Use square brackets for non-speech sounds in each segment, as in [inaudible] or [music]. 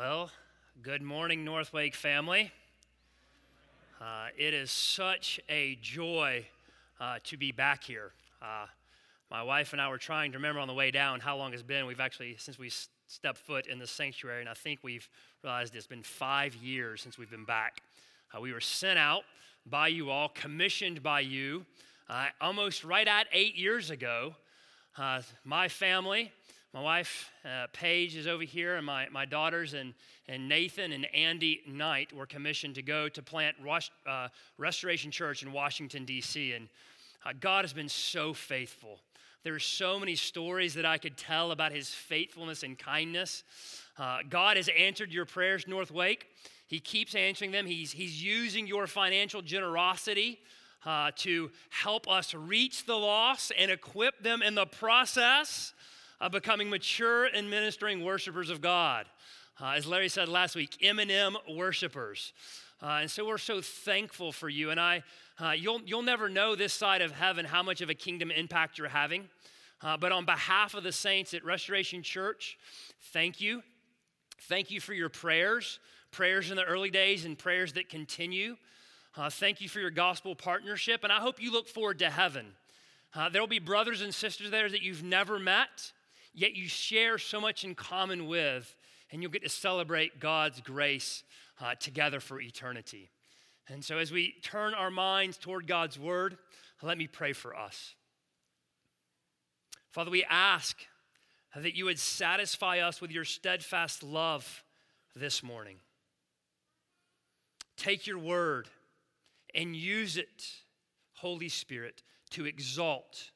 Well, good morning, Northwake family. Uh, it is such a joy uh, to be back here. Uh, my wife and I were trying to remember on the way down how long it's been. We've actually, since we stepped foot in the sanctuary, and I think we've realized it's been five years since we've been back. Uh, we were sent out by you all, commissioned by you, uh, almost right at eight years ago. Uh, my family, my wife, uh, Paige, is over here, and my, my daughters and, and Nathan and Andy Knight were commissioned to go to plant uh, Restoration Church in Washington, D.C. And uh, God has been so faithful. There are so many stories that I could tell about his faithfulness and kindness. Uh, God has answered your prayers, North Wake. He keeps answering them. He's, he's using your financial generosity uh, to help us reach the lost and equip them in the process of becoming mature and ministering worshipers of God. Uh, as Larry said last week, M&M worshipers. Uh, and so we're so thankful for you. And I, uh, you'll, you'll never know this side of heaven how much of a kingdom impact you're having. Uh, but on behalf of the saints at Restoration Church, thank you. Thank you for your prayers, prayers in the early days and prayers that continue. Uh, thank you for your gospel partnership. And I hope you look forward to heaven. Uh, there will be brothers and sisters there that you've never met yet you share so much in common with, and you'll get to celebrate God's grace uh, together for eternity. And so, as we turn our minds toward God's word, let me pray for us. Father, we ask that you would satisfy us with your steadfast love this morning. Take your word and use it, Holy Spirit, to exalt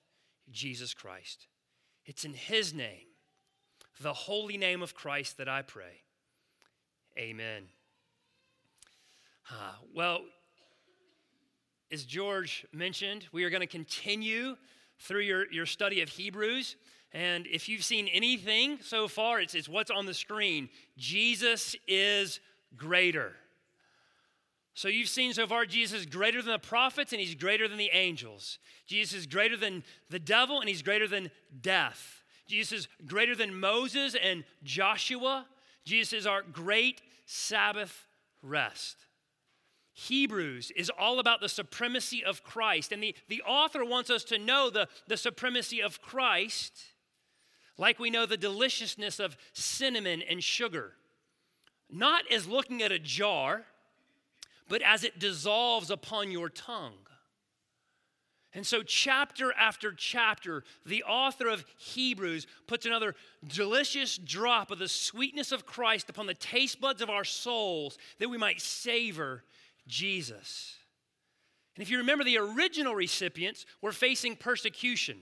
Jesus Christ. It's in His name, the holy name of Christ, that I pray. Amen. Uh, well, as George mentioned, we are going to continue through your, your study of Hebrews. And if you've seen anything so far, it's, it's what's on the screen Jesus is greater. So you've seen so far Jesus is greater than the prophets and he's greater than the angels. Jesus is greater than the devil and he's greater than death. Jesus is greater than Moses and Joshua. Jesus is our great Sabbath rest. Hebrews is all about the supremacy of Christ. And the, the author wants us to know the, the supremacy of Christ like we know the deliciousness of cinnamon and sugar. Not as looking at a jar but as it dissolves upon your tongue. And so, chapter after chapter, the author of Hebrews puts another delicious drop of the sweetness of Christ upon the taste buds of our souls that we might savor Jesus. And if you remember, the original recipients were facing persecution.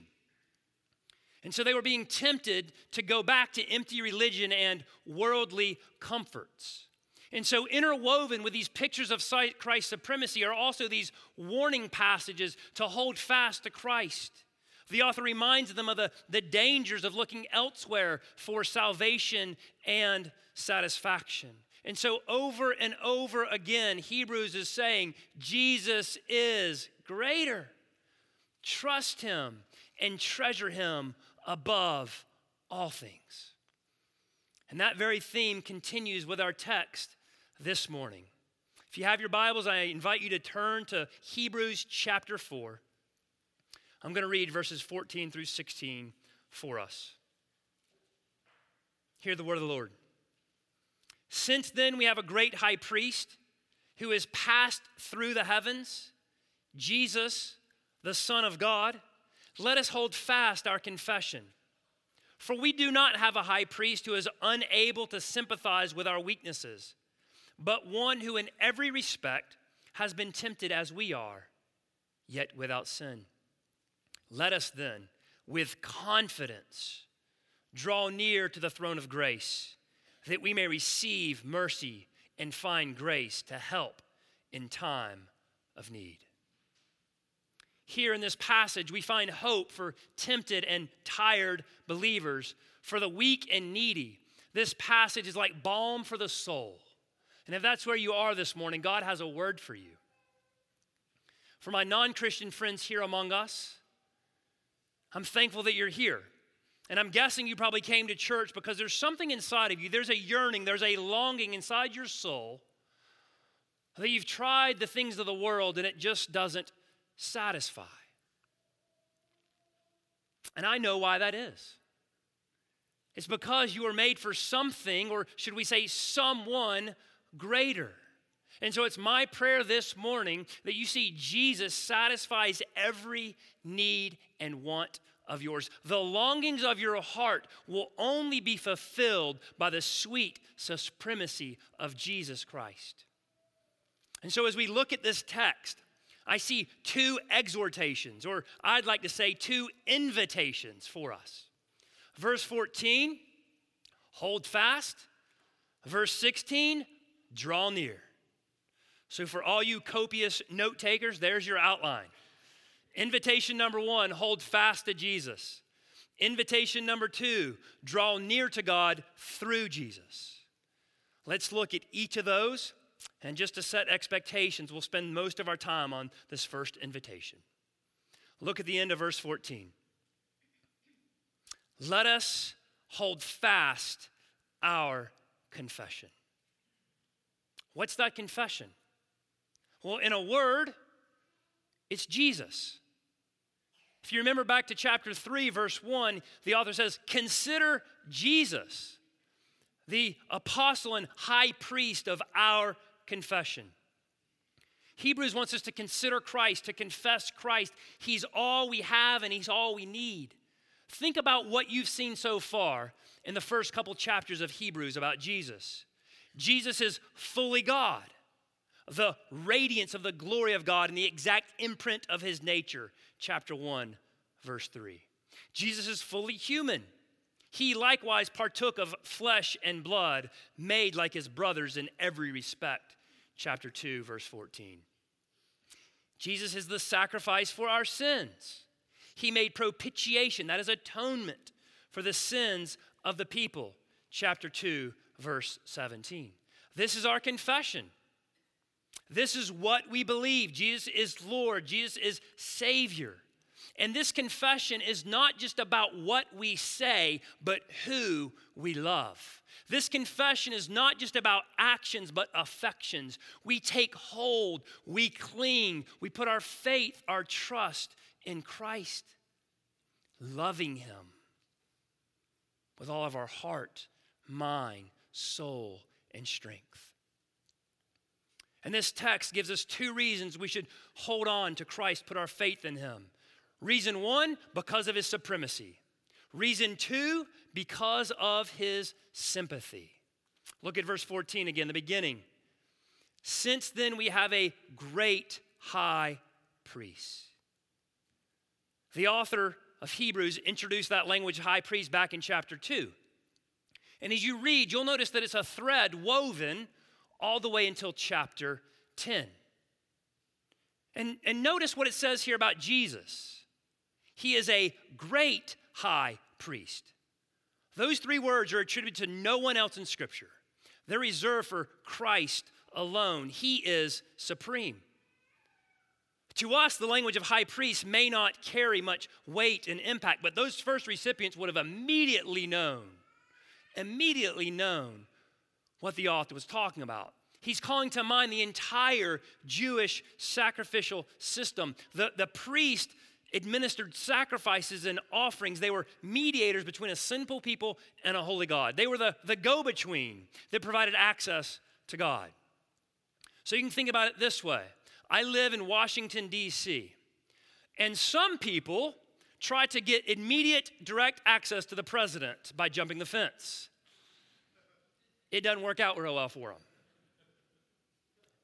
And so they were being tempted to go back to empty religion and worldly comforts. And so, interwoven with these pictures of Christ's supremacy are also these warning passages to hold fast to Christ. The author reminds them of the, the dangers of looking elsewhere for salvation and satisfaction. And so, over and over again, Hebrews is saying, Jesus is greater. Trust him and treasure him above all things. And that very theme continues with our text this morning. If you have your Bibles, I invite you to turn to Hebrews chapter 4. I'm going to read verses 14 through 16 for us. Hear the word of the Lord. Since then, we have a great high priest who has passed through the heavens, Jesus, the Son of God. Let us hold fast our confession. For we do not have a high priest who is unable to sympathize with our weaknesses but one who in every respect has been tempted as we are, yet without sin. Let us then, with confidence, draw near to the throne of grace, that we may receive mercy and find grace to help in time of need. Here in this passage, we find hope for tempted and tired believers, for the weak and needy. This passage is like balm for the soul. And if that's where you are this morning, God has a word for you. For my non Christian friends here among us, I'm thankful that you're here. And I'm guessing you probably came to church because there's something inside of you. There's a yearning, there's a longing inside your soul that you've tried the things of the world and it just doesn't satisfy. And I know why that is. It's because you were made for something, or should we say, someone greater. And so it's my prayer this morning that you see Jesus satisfies every need and want of yours. The longings of your heart will only be fulfilled by the sweet supremacy of Jesus Christ. And so as we look at this text, I see two exhortations, or I'd like to say two invitations for us. Verse 14, hold fast. Verse 16, draw near. So, for all you copious note takers, there's your outline. Invitation number one hold fast to Jesus. Invitation number two draw near to God through Jesus. Let's look at each of those. And just to set expectations, we'll spend most of our time on this first invitation. Look at the end of verse 14. Let us hold fast our confession. What's that confession? Well, in a word, it's Jesus. If you remember back to chapter 3, verse 1, the author says, Consider Jesus, the apostle and high priest of our confession. Hebrews wants us to consider Christ, to confess Christ. He's all we have and He's all we need. Think about what you've seen so far in the first couple chapters of Hebrews about Jesus. Jesus is fully God, the radiance of the glory of God and the exact imprint of his nature. Chapter 1, verse 3. Jesus is fully human. He likewise partook of flesh and blood, made like his brothers in every respect. Chapter 2, verse 14. Jesus is the sacrifice for our sins. He made propitiation, that is atonement for the sins of the people. Chapter 2, verse 17. This is our confession. This is what we believe. Jesus is Lord, Jesus is Savior. And this confession is not just about what we say, but who we love. This confession is not just about actions, but affections. We take hold, we cling, we put our faith, our trust in Christ, loving Him with all of our heart, mind, soul, and strength. And this text gives us two reasons we should hold on to Christ, put our faith in Him. Reason one, because of His supremacy. Reason two, because of His sympathy. Look at verse 14 again, the beginning. Since then, we have a great high priest. The author of Hebrews introduced that language high priest back in chapter 2. And as you read, you'll notice that it's a thread woven all the way until chapter 10. And, and notice what it says here about Jesus. He is a great high priest. Those three words are attributed to no one else in Scripture. They're reserved for Christ alone. He is supreme. To us, the language of high priest may not carry much weight and impact, but those first recipients would have immediately known, immediately known what the author was talking about. He's calling to mind the entire Jewish sacrificial system. The, the priest administered sacrifices and offerings. They were mediators between a sinful people and a holy God. They were the, the go between that provided access to God. So you can think about it this way I live in Washington, D.C., and some people try to get immediate direct access to the president by jumping the fence. It doesn't work out real well for them.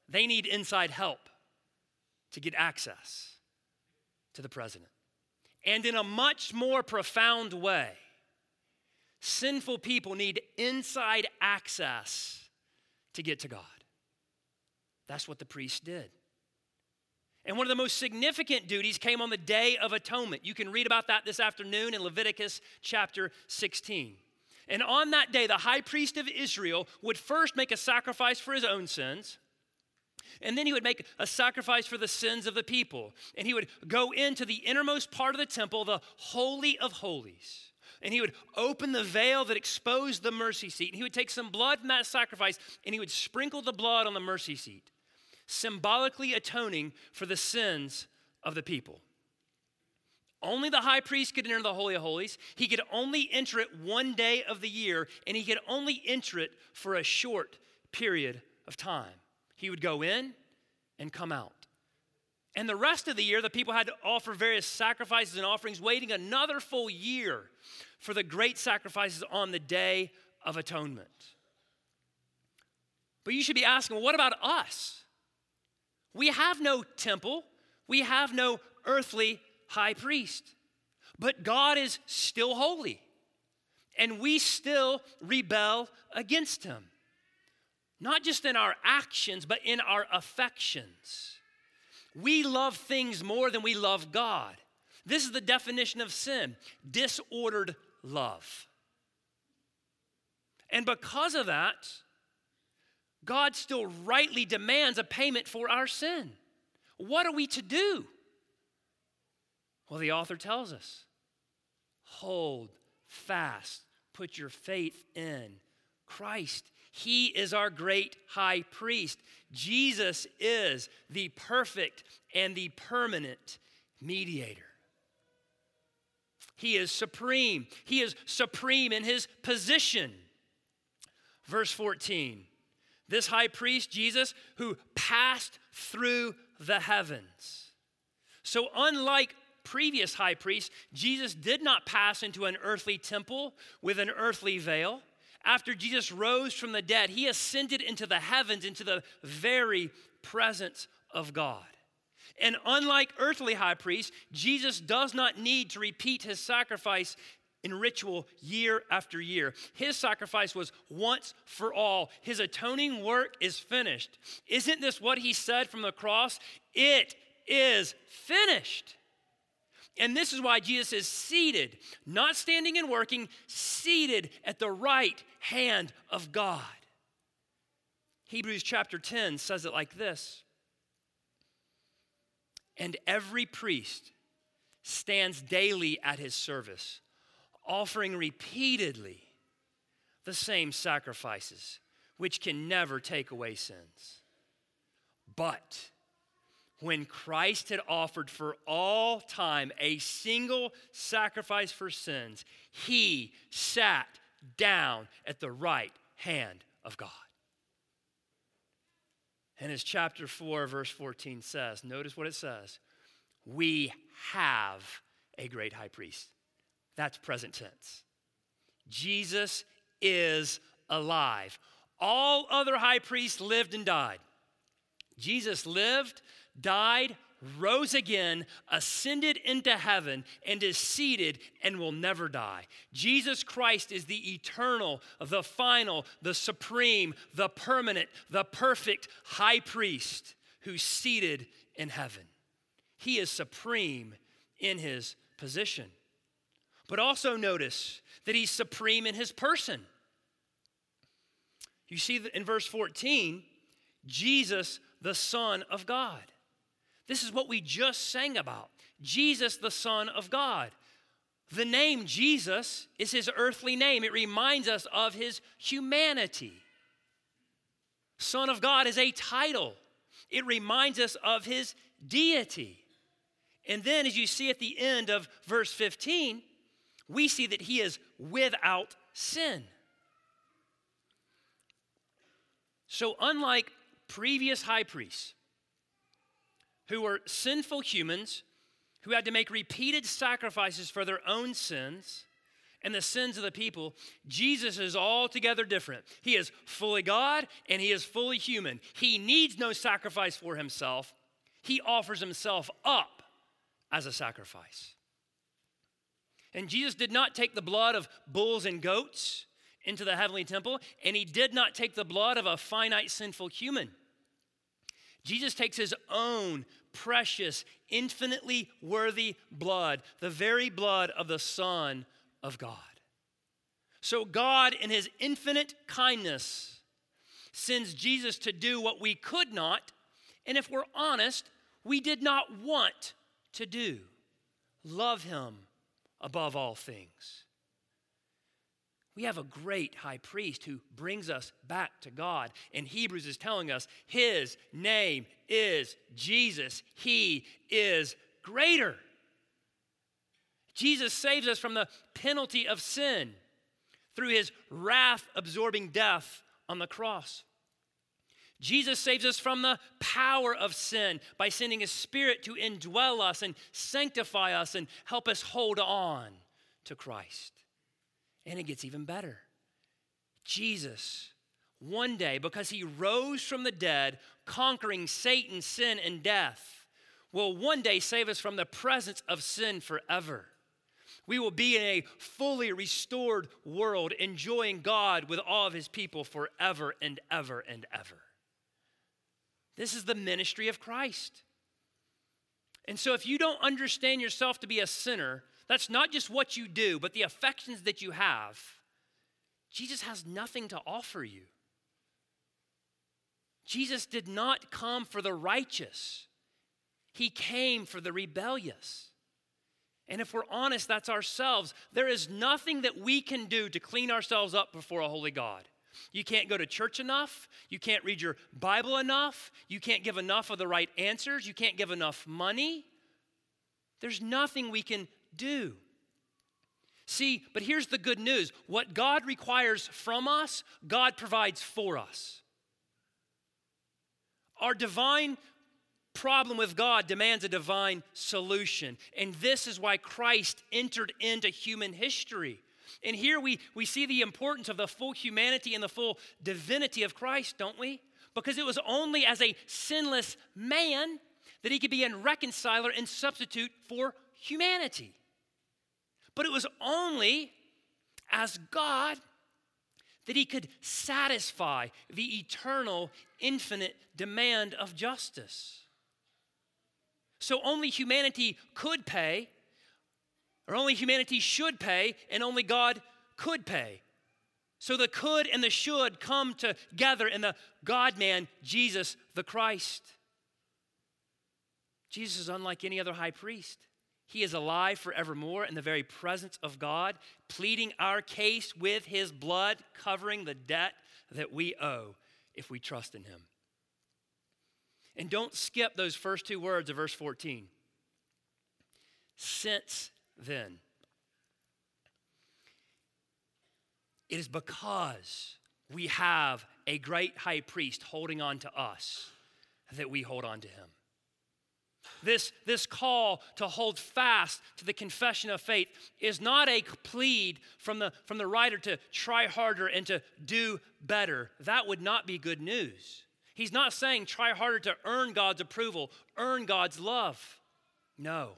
They need inside help to get access to the president. And in a much more profound way, sinful people need inside access to get to God. That's what the priest did. And one of the most significant duties came on the Day of Atonement. You can read about that this afternoon in Leviticus chapter 16. And on that day, the high priest of Israel would first make a sacrifice for his own sins, and then he would make a sacrifice for the sins of the people. And he would go into the innermost part of the temple, the Holy of Holies, and he would open the veil that exposed the mercy seat. And he would take some blood from that sacrifice and he would sprinkle the blood on the mercy seat, symbolically atoning for the sins of the people. Only the high priest could enter the Holy of Holies. He could only enter it one day of the year, and he could only enter it for a short period of time. He would go in and come out. And the rest of the year, the people had to offer various sacrifices and offerings, waiting another full year for the great sacrifices on the Day of Atonement. But you should be asking, well, what about us? We have no temple, we have no earthly high priest. But God is still holy, and we still rebel against him. Not just in our actions, but in our affections. We love things more than we love God. This is the definition of sin disordered love. And because of that, God still rightly demands a payment for our sin. What are we to do? Well, the author tells us hold fast, put your faith in Christ. He is our great high priest. Jesus is the perfect and the permanent mediator. He is supreme. He is supreme in his position. Verse 14 this high priest, Jesus, who passed through the heavens. So, unlike previous high priests, Jesus did not pass into an earthly temple with an earthly veil. After Jesus rose from the dead, he ascended into the heavens, into the very presence of God. And unlike earthly high priests, Jesus does not need to repeat his sacrifice in ritual year after year. His sacrifice was once for all. His atoning work is finished. Isn't this what he said from the cross? It is finished. And this is why Jesus is seated, not standing and working, seated at the right hand of God. Hebrews chapter 10 says it like this And every priest stands daily at his service, offering repeatedly the same sacrifices, which can never take away sins. But when Christ had offered for all time a single sacrifice for sins, he sat down at the right hand of God. And as chapter 4, verse 14 says, notice what it says we have a great high priest. That's present tense. Jesus is alive. All other high priests lived and died. Jesus lived, died, rose again, ascended into heaven, and is seated and will never die. Jesus Christ is the eternal, the final, the supreme, the permanent, the perfect high priest who's seated in heaven. He is supreme in his position. But also notice that he's supreme in his person. You see in verse 14, Jesus, the Son of God. This is what we just sang about Jesus, the Son of God. The name Jesus is his earthly name, it reminds us of his humanity. Son of God is a title, it reminds us of his deity. And then, as you see at the end of verse 15, we see that he is without sin. So, unlike previous high priests, who were sinful humans who had to make repeated sacrifices for their own sins and the sins of the people, Jesus is altogether different. He is fully God and he is fully human. He needs no sacrifice for himself, he offers himself up as a sacrifice. And Jesus did not take the blood of bulls and goats into the heavenly temple, and he did not take the blood of a finite sinful human. Jesus takes his own precious, infinitely worthy blood, the very blood of the Son of God. So, God, in his infinite kindness, sends Jesus to do what we could not, and if we're honest, we did not want to do love him above all things. We have a great high priest who brings us back to God. And Hebrews is telling us his name is Jesus. He is greater. Jesus saves us from the penalty of sin through his wrath absorbing death on the cross. Jesus saves us from the power of sin by sending his spirit to indwell us and sanctify us and help us hold on to Christ. And it gets even better. Jesus, one day, because he rose from the dead, conquering Satan, sin, and death, will one day save us from the presence of sin forever. We will be in a fully restored world, enjoying God with all of his people forever and ever and ever. This is the ministry of Christ. And so, if you don't understand yourself to be a sinner, that's not just what you do, but the affections that you have. Jesus has nothing to offer you. Jesus did not come for the righteous, He came for the rebellious. And if we're honest, that's ourselves. There is nothing that we can do to clean ourselves up before a holy God. You can't go to church enough. You can't read your Bible enough. You can't give enough of the right answers. You can't give enough money. There's nothing we can do. See, but here's the good news what God requires from us, God provides for us. Our divine problem with God demands a divine solution. And this is why Christ entered into human history. And here we, we see the importance of the full humanity and the full divinity of Christ, don't we? Because it was only as a sinless man that he could be a reconciler and substitute for humanity. But it was only as God that he could satisfy the eternal, infinite demand of justice. So only humanity could pay, or only humanity should pay, and only God could pay. So the could and the should come together in the God man, Jesus the Christ. Jesus is unlike any other high priest. He is alive forevermore in the very presence of God, pleading our case with his blood, covering the debt that we owe if we trust in him. And don't skip those first two words of verse 14. Since then, it is because we have a great high priest holding on to us that we hold on to him. This, this call to hold fast to the confession of faith is not a plead from the, from the writer to try harder and to do better. That would not be good news. He's not saying try harder to earn God's approval, earn God's love. No.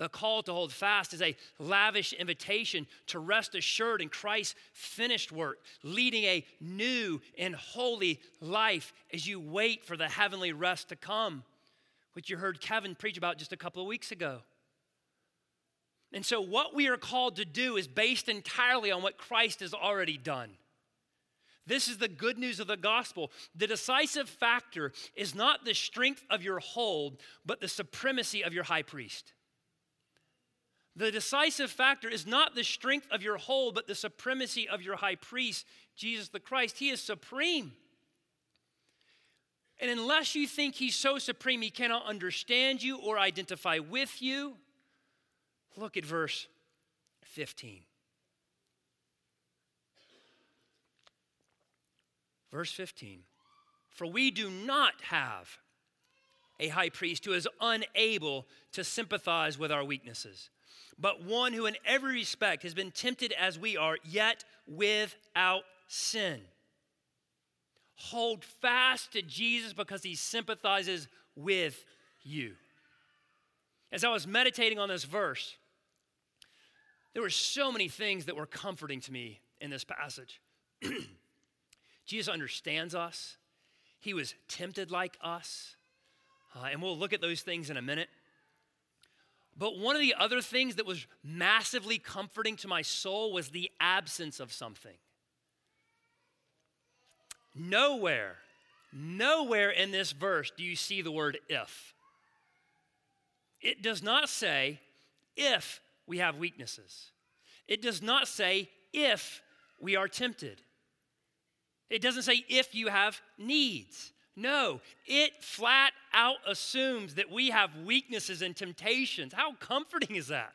The call to hold fast is a lavish invitation to rest assured in Christ's finished work, leading a new and holy life as you wait for the heavenly rest to come, which you heard Kevin preach about just a couple of weeks ago. And so, what we are called to do is based entirely on what Christ has already done. This is the good news of the gospel. The decisive factor is not the strength of your hold, but the supremacy of your high priest. The decisive factor is not the strength of your hold, but the supremacy of your high priest, Jesus the Christ. He is supreme. And unless you think he's so supreme, he cannot understand you or identify with you, look at verse 15. Verse 15 For we do not have a high priest who is unable to sympathize with our weaknesses, but one who in every respect has been tempted as we are, yet without sin. Hold fast to Jesus because he sympathizes with you. As I was meditating on this verse, there were so many things that were comforting to me in this passage. [clears throat] Jesus understands us, He was tempted like us. Uh, and we'll look at those things in a minute. But one of the other things that was massively comforting to my soul was the absence of something. Nowhere, nowhere in this verse do you see the word if. It does not say if we have weaknesses. It does not say if we are tempted. It doesn't say if you have needs. No, it flat out assumes that we have weaknesses and temptations. How comforting is that?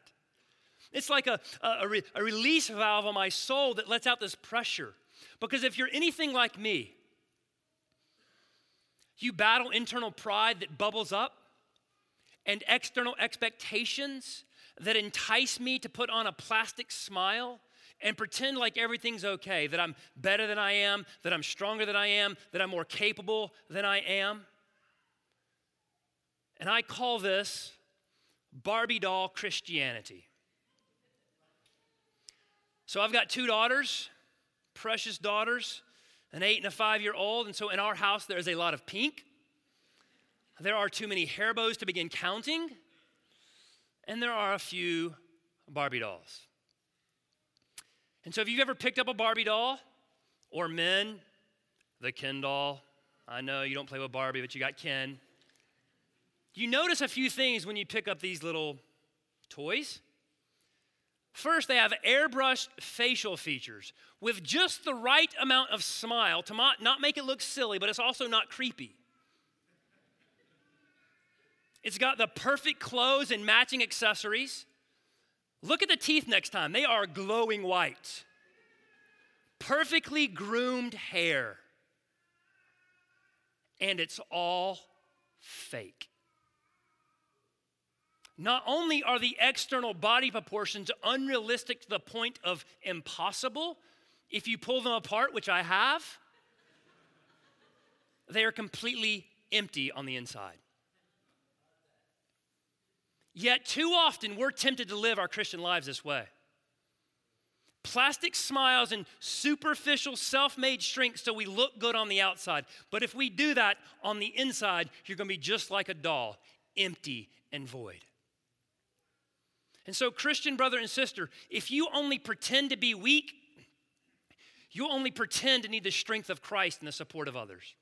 It's like a, a, a, release valve on my soul that lets out this pressure. Because if you're anything like me, you battle internal pride that bubbles up and external expectations that entice me to put on a plastic smile and pretend like everything's okay, that I'm better than I am, that I'm stronger than I am, that I'm more capable than I am. And I call this Barbie doll Christianity. So I've got two daughters, precious daughters, an eight and a five year old. And so in our house, there's a lot of pink. There are too many hair bows to begin counting. And there are a few Barbie dolls. And so, if you've ever picked up a Barbie doll, or men, the Ken doll, I know you don't play with Barbie, but you got Ken. You notice a few things when you pick up these little toys. First, they have airbrushed facial features with just the right amount of smile to not make it look silly, but it's also not creepy. It's got the perfect clothes and matching accessories. Look at the teeth next time. They are glowing white. Perfectly groomed hair. And it's all fake. Not only are the external body proportions unrealistic to the point of impossible, if you pull them apart, which I have, they are completely empty on the inside. Yet, too often, we're tempted to live our Christian lives this way. Plastic smiles and superficial self made strength so we look good on the outside. But if we do that on the inside, you're going to be just like a doll, empty and void. And so, Christian brother and sister, if you only pretend to be weak, you only pretend to need the strength of Christ and the support of others.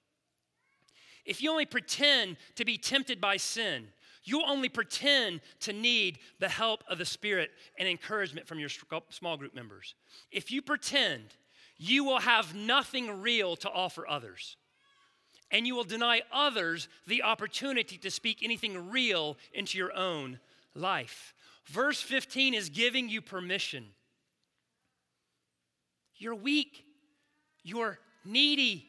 If you only pretend to be tempted by sin, you only pretend to need the help of the Spirit and encouragement from your small group members. If you pretend, you will have nothing real to offer others. And you will deny others the opportunity to speak anything real into your own life. Verse 15 is giving you permission. You're weak, you're needy,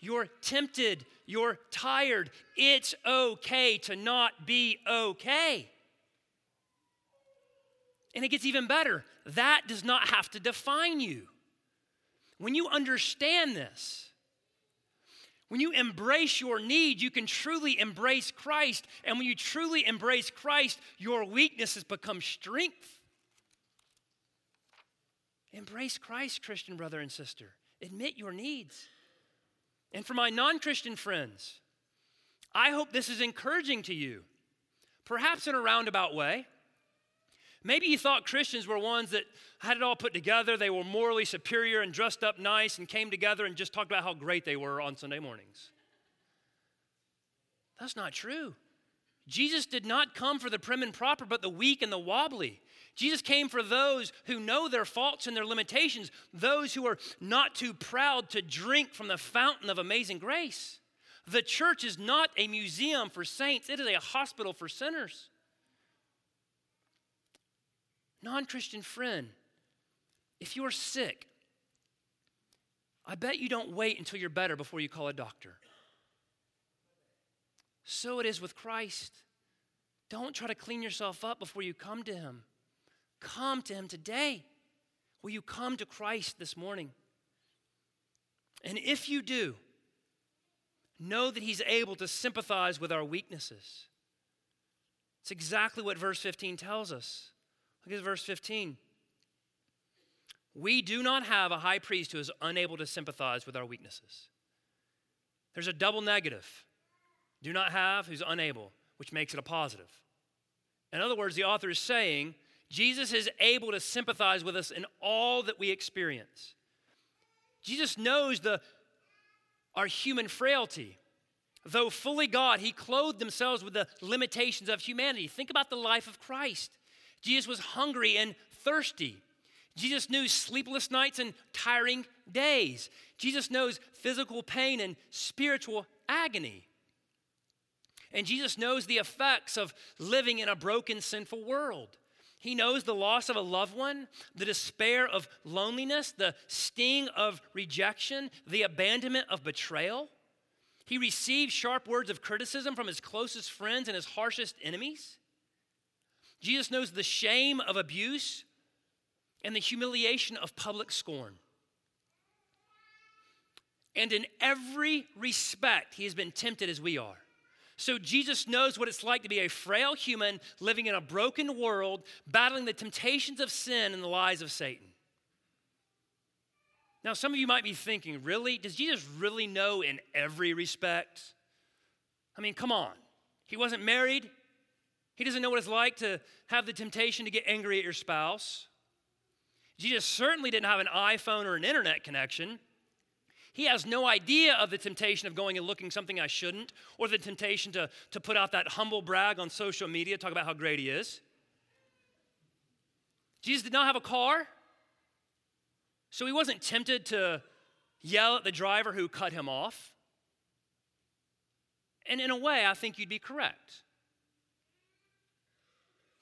you're tempted, you're tired. It's okay to not be okay. And it gets even better. That does not have to define you. When you understand this, when you embrace your need, you can truly embrace Christ. And when you truly embrace Christ, your weaknesses become strength. Embrace Christ, Christian brother and sister. Admit your needs. And for my non Christian friends, I hope this is encouraging to you, perhaps in a roundabout way. Maybe you thought Christians were ones that had it all put together, they were morally superior and dressed up nice and came together and just talked about how great they were on Sunday mornings. That's not true. Jesus did not come for the prim and proper, but the weak and the wobbly. Jesus came for those who know their faults and their limitations, those who are not too proud to drink from the fountain of amazing grace. The church is not a museum for saints, it is a hospital for sinners. Non Christian friend, if you're sick, I bet you don't wait until you're better before you call a doctor. So it is with Christ. Don't try to clean yourself up before you come to Him. Come to Him today. Will you come to Christ this morning? And if you do, know that He's able to sympathize with our weaknesses. It's exactly what verse 15 tells us. Look at verse 15. We do not have a high priest who is unable to sympathize with our weaknesses. There's a double negative. Do not have who's unable, which makes it a positive. In other words, the author is saying Jesus is able to sympathize with us in all that we experience. Jesus knows the, our human frailty. Though fully God, he clothed himself with the limitations of humanity. Think about the life of Christ. Jesus was hungry and thirsty. Jesus knew sleepless nights and tiring days. Jesus knows physical pain and spiritual agony. And Jesus knows the effects of living in a broken, sinful world. He knows the loss of a loved one, the despair of loneliness, the sting of rejection, the abandonment of betrayal. He receives sharp words of criticism from his closest friends and his harshest enemies. Jesus knows the shame of abuse and the humiliation of public scorn. And in every respect, he has been tempted as we are. So Jesus knows what it's like to be a frail human living in a broken world, battling the temptations of sin and the lies of Satan. Now, some of you might be thinking, really? Does Jesus really know in every respect? I mean, come on. He wasn't married. He doesn't know what it's like to have the temptation to get angry at your spouse. Jesus certainly didn't have an iPhone or an internet connection. He has no idea of the temptation of going and looking something I shouldn't, or the temptation to, to put out that humble brag on social media, talk about how great he is. Jesus did not have a car, so he wasn't tempted to yell at the driver who cut him off. And in a way, I think you'd be correct.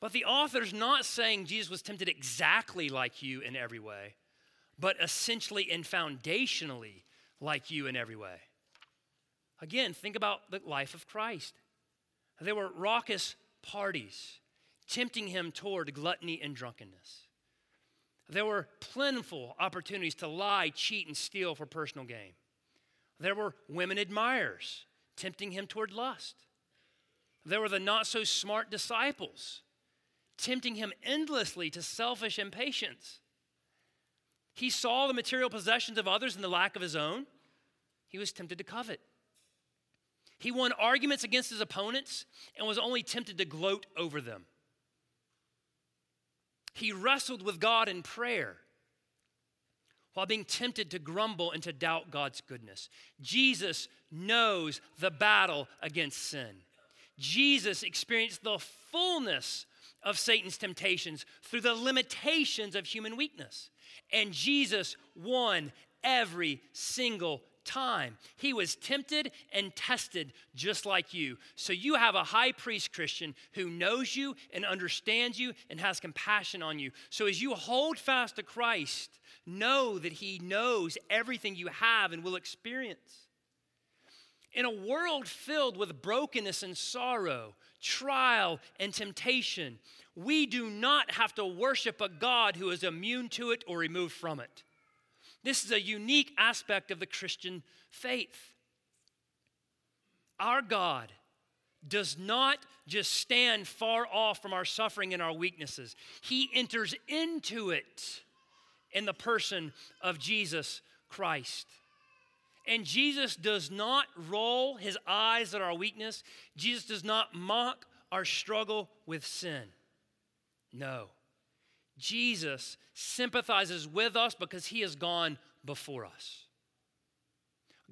But the author's not saying Jesus was tempted exactly like you in every way, but essentially and foundationally like you in every way. Again, think about the life of Christ. There were raucous parties tempting him toward gluttony and drunkenness. There were plentiful opportunities to lie, cheat, and steal for personal gain. There were women admirers tempting him toward lust. There were the not so smart disciples tempting him endlessly to selfish impatience. He saw the material possessions of others and the lack of his own. He was tempted to covet. He won arguments against his opponents and was only tempted to gloat over them. He wrestled with God in prayer while being tempted to grumble and to doubt God's goodness. Jesus knows the battle against sin. Jesus experienced the fullness of Satan's temptations through the limitations of human weakness. And Jesus won every single time. He was tempted and tested just like you. So you have a high priest Christian who knows you and understands you and has compassion on you. So as you hold fast to Christ, know that he knows everything you have and will experience. In a world filled with brokenness and sorrow, trial and temptation, we do not have to worship a God who is immune to it or removed from it. This is a unique aspect of the Christian faith. Our God does not just stand far off from our suffering and our weaknesses, He enters into it in the person of Jesus Christ. And Jesus does not roll his eyes at our weakness. Jesus does not mock our struggle with sin. No. Jesus sympathizes with us because he has gone before us.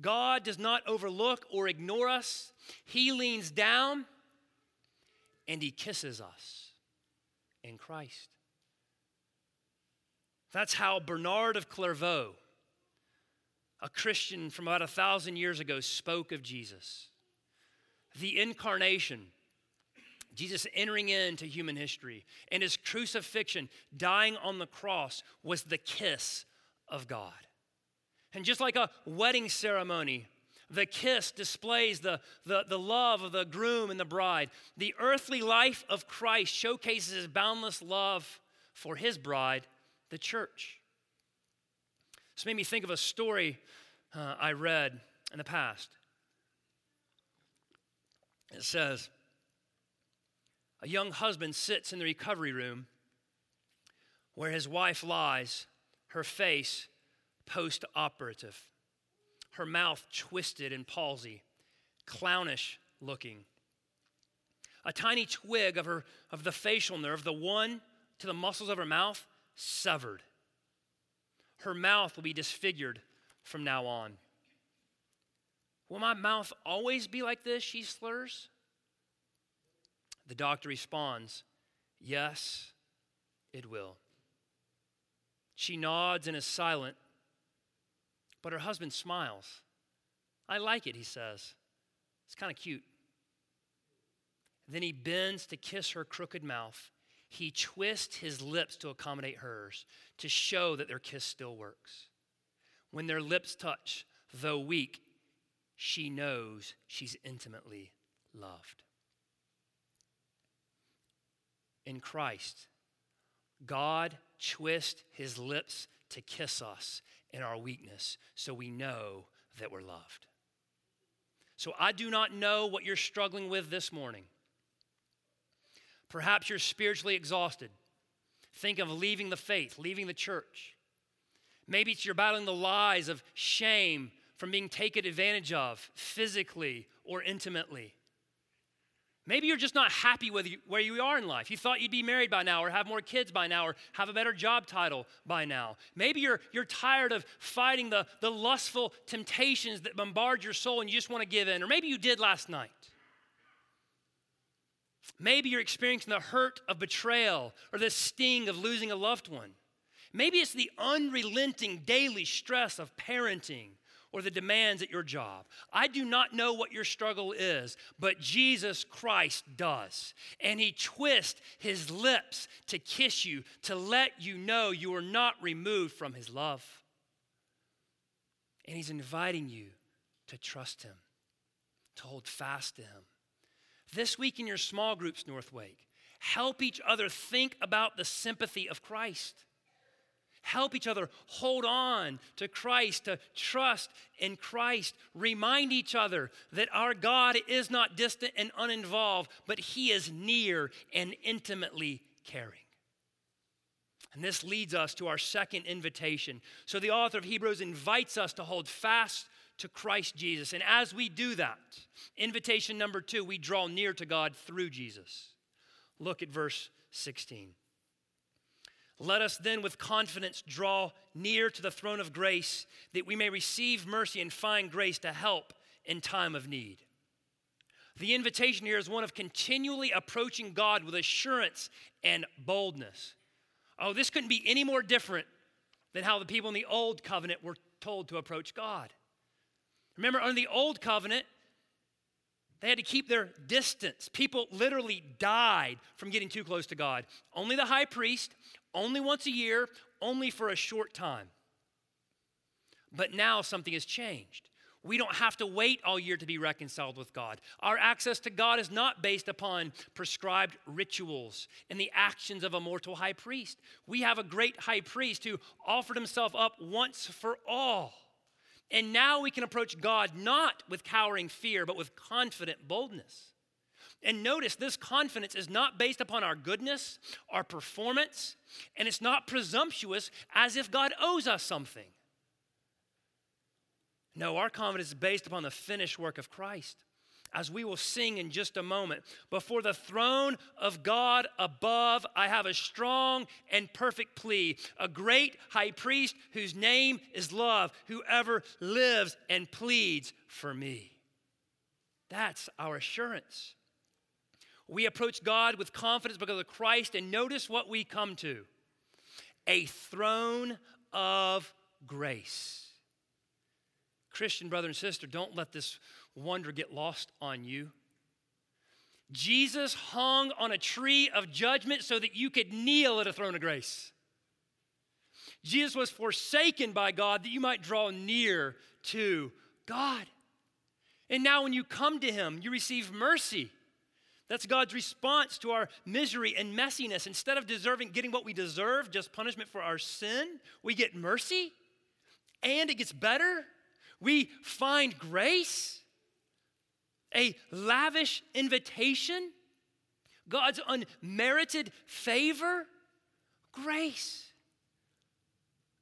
God does not overlook or ignore us, he leans down and he kisses us in Christ. That's how Bernard of Clairvaux, a Christian from about a thousand years ago, spoke of Jesus. The incarnation Jesus entering into human history and his crucifixion, dying on the cross, was the kiss of God. And just like a wedding ceremony, the kiss displays the, the, the love of the groom and the bride. The earthly life of Christ showcases his boundless love for his bride, the church. This made me think of a story uh, I read in the past. It says, a young husband sits in the recovery room where his wife lies, her face post operative, her mouth twisted in palsy, clownish looking. A tiny twig of, her, of the facial nerve, the one to the muscles of her mouth, severed. Her mouth will be disfigured from now on. Will my mouth always be like this? She slurs. The doctor responds, Yes, it will. She nods and is silent, but her husband smiles. I like it, he says. It's kind of cute. Then he bends to kiss her crooked mouth. He twists his lips to accommodate hers to show that their kiss still works. When their lips touch, though weak, she knows she's intimately loved. In Christ, God twists his lips to kiss us in our weakness so we know that we're loved. So I do not know what you're struggling with this morning. Perhaps you're spiritually exhausted. Think of leaving the faith, leaving the church. Maybe it's you're battling the lies of shame from being taken advantage of physically or intimately. Maybe you're just not happy with where you are in life. You thought you'd be married by now, or have more kids by now, or have a better job title by now. Maybe you're, you're tired of fighting the, the lustful temptations that bombard your soul and you just want to give in. Or maybe you did last night. Maybe you're experiencing the hurt of betrayal or the sting of losing a loved one. Maybe it's the unrelenting daily stress of parenting or the demands at your job. I do not know what your struggle is, but Jesus Christ does. And he twists his lips to kiss you, to let you know you are not removed from his love. And he's inviting you to trust him, to hold fast to him. This week in your small groups, Northwake, help each other think about the sympathy of Christ help each other hold on to Christ, to trust in Christ. Remind each other that our God is not distant and uninvolved, but He is near and intimately caring. And this leads us to our second invitation. So the author of Hebrews invites us to hold fast to Christ Jesus. And as we do that, invitation number two, we draw near to God through Jesus. Look at verse 16. Let us then with confidence draw near to the throne of grace that we may receive mercy and find grace to help in time of need. The invitation here is one of continually approaching God with assurance and boldness. Oh, this couldn't be any more different than how the people in the old covenant were told to approach God. Remember, under the old covenant, they had to keep their distance. People literally died from getting too close to God. Only the high priest, only once a year, only for a short time. But now something has changed. We don't have to wait all year to be reconciled with God. Our access to God is not based upon prescribed rituals and the actions of a mortal high priest. We have a great high priest who offered himself up once for all. And now we can approach God not with cowering fear, but with confident boldness. And notice this confidence is not based upon our goodness, our performance, and it's not presumptuous as if God owes us something. No, our confidence is based upon the finished work of Christ. As we will sing in just a moment, before the throne of God above, I have a strong and perfect plea. A great high priest whose name is love, whoever lives and pleads for me. That's our assurance. We approach God with confidence because of Christ, and notice what we come to a throne of grace. Christian brother and sister, don't let this wonder get lost on you. Jesus hung on a tree of judgment so that you could kneel at a throne of grace. Jesus was forsaken by God that you might draw near to God. And now, when you come to Him, you receive mercy. That's God's response to our misery and messiness. Instead of deserving getting what we deserve, just punishment for our sin, we get mercy and it gets better. We find grace, a lavish invitation, God's unmerited favor, grace.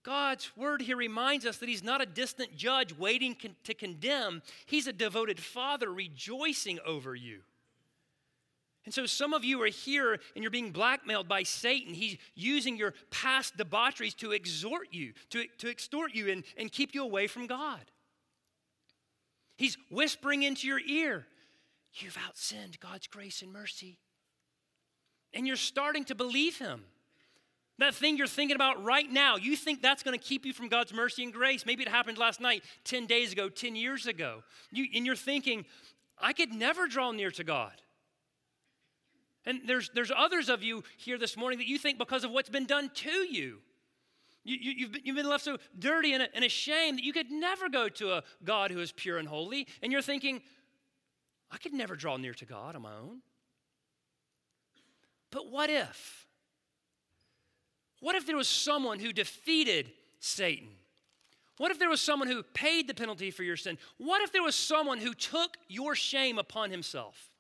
God's word here reminds us that He's not a distant judge waiting con- to condemn, He's a devoted father rejoicing over you. And so some of you are here and you're being blackmailed by Satan. He's using your past debaucheries to exhort you, to, to extort you, and, and keep you away from God. He's whispering into your ear, You've outsinned God's grace and mercy. And you're starting to believe him. That thing you're thinking about right now, you think that's going to keep you from God's mercy and grace. Maybe it happened last night, 10 days ago, 10 years ago. You, and you're thinking, I could never draw near to God. And there's, there's others of you here this morning that you think because of what's been done to you, you, you, you've, been, you've been left so dirty and, and ashamed that you could never go to a God who is pure and holy. And you're thinking, I could never draw near to God on my own. But what if? What if there was someone who defeated Satan? What if there was someone who paid the penalty for your sin? What if there was someone who took your shame upon himself?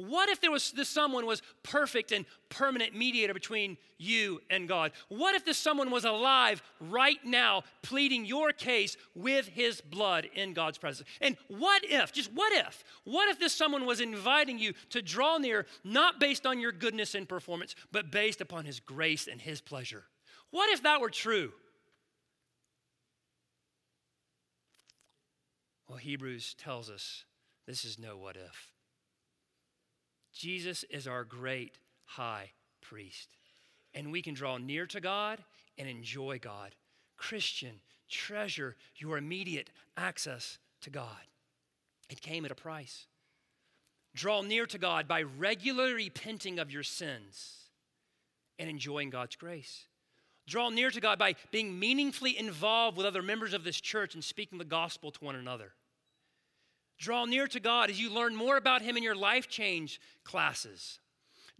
What if there was this someone was perfect and permanent mediator between you and God? What if this someone was alive right now pleading your case with his blood in God's presence? And what if, just what if, what if this someone was inviting you to draw near not based on your goodness and performance, but based upon his grace and his pleasure? What if that were true? Well, Hebrews tells us this is no what if. Jesus is our great high priest. And we can draw near to God and enjoy God. Christian, treasure your immediate access to God. It came at a price. Draw near to God by regularly repenting of your sins and enjoying God's grace. Draw near to God by being meaningfully involved with other members of this church and speaking the gospel to one another. Draw near to God as you learn more about Him in your life change classes.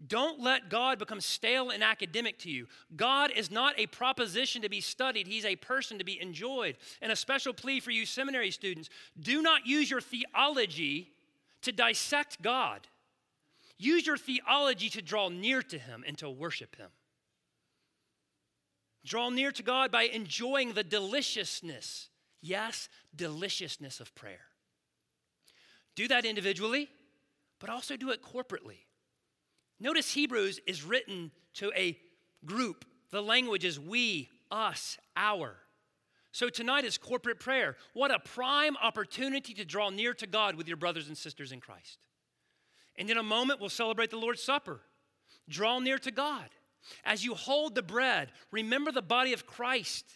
Don't let God become stale and academic to you. God is not a proposition to be studied, He's a person to be enjoyed. And a special plea for you, seminary students do not use your theology to dissect God, use your theology to draw near to Him and to worship Him. Draw near to God by enjoying the deliciousness, yes, deliciousness of prayer. Do that individually, but also do it corporately. Notice Hebrews is written to a group. The language is we, us, our. So tonight is corporate prayer. What a prime opportunity to draw near to God with your brothers and sisters in Christ. And in a moment, we'll celebrate the Lord's Supper. Draw near to God. As you hold the bread, remember the body of Christ.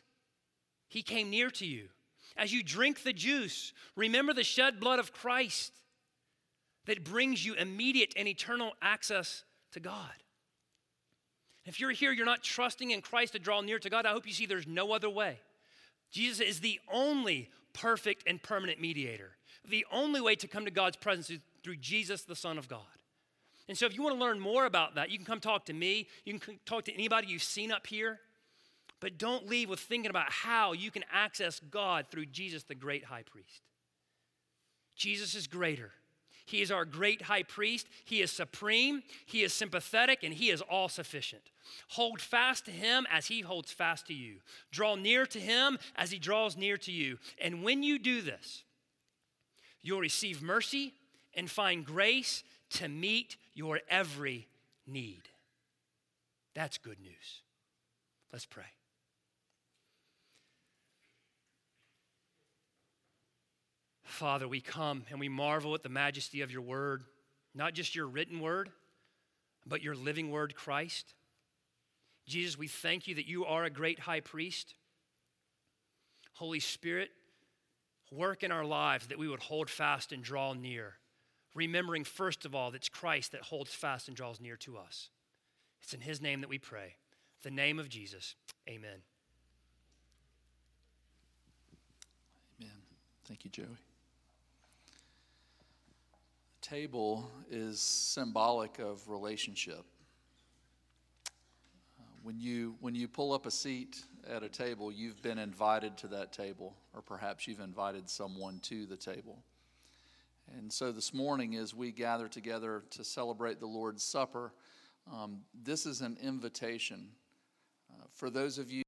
He came near to you. As you drink the juice, remember the shed blood of Christ that brings you immediate and eternal access to God. If you're here, you're not trusting in Christ to draw near to God, I hope you see there's no other way. Jesus is the only perfect and permanent mediator. The only way to come to God's presence is through Jesus, the Son of God. And so, if you want to learn more about that, you can come talk to me. You can talk to anybody you've seen up here. But don't leave with thinking about how you can access God through Jesus, the great high priest. Jesus is greater. He is our great high priest. He is supreme. He is sympathetic, and He is all sufficient. Hold fast to Him as He holds fast to you. Draw near to Him as He draws near to you. And when you do this, you'll receive mercy and find grace to meet your every need. That's good news. Let's pray. Father, we come and we marvel at the majesty of your word, not just your written word, but your living word, Christ. Jesus, we thank you that you are a great high priest. Holy Spirit, work in our lives that we would hold fast and draw near, remembering first of all that it's Christ that holds fast and draws near to us. It's in his name that we pray. The name of Jesus. Amen. Amen. Thank you, Joey table is symbolic of relationship. Uh, when you, when you pull up a seat at a table, you've been invited to that table, or perhaps you've invited someone to the table. And so this morning, as we gather together to celebrate the Lord's Supper, um, this is an invitation uh, for those of you.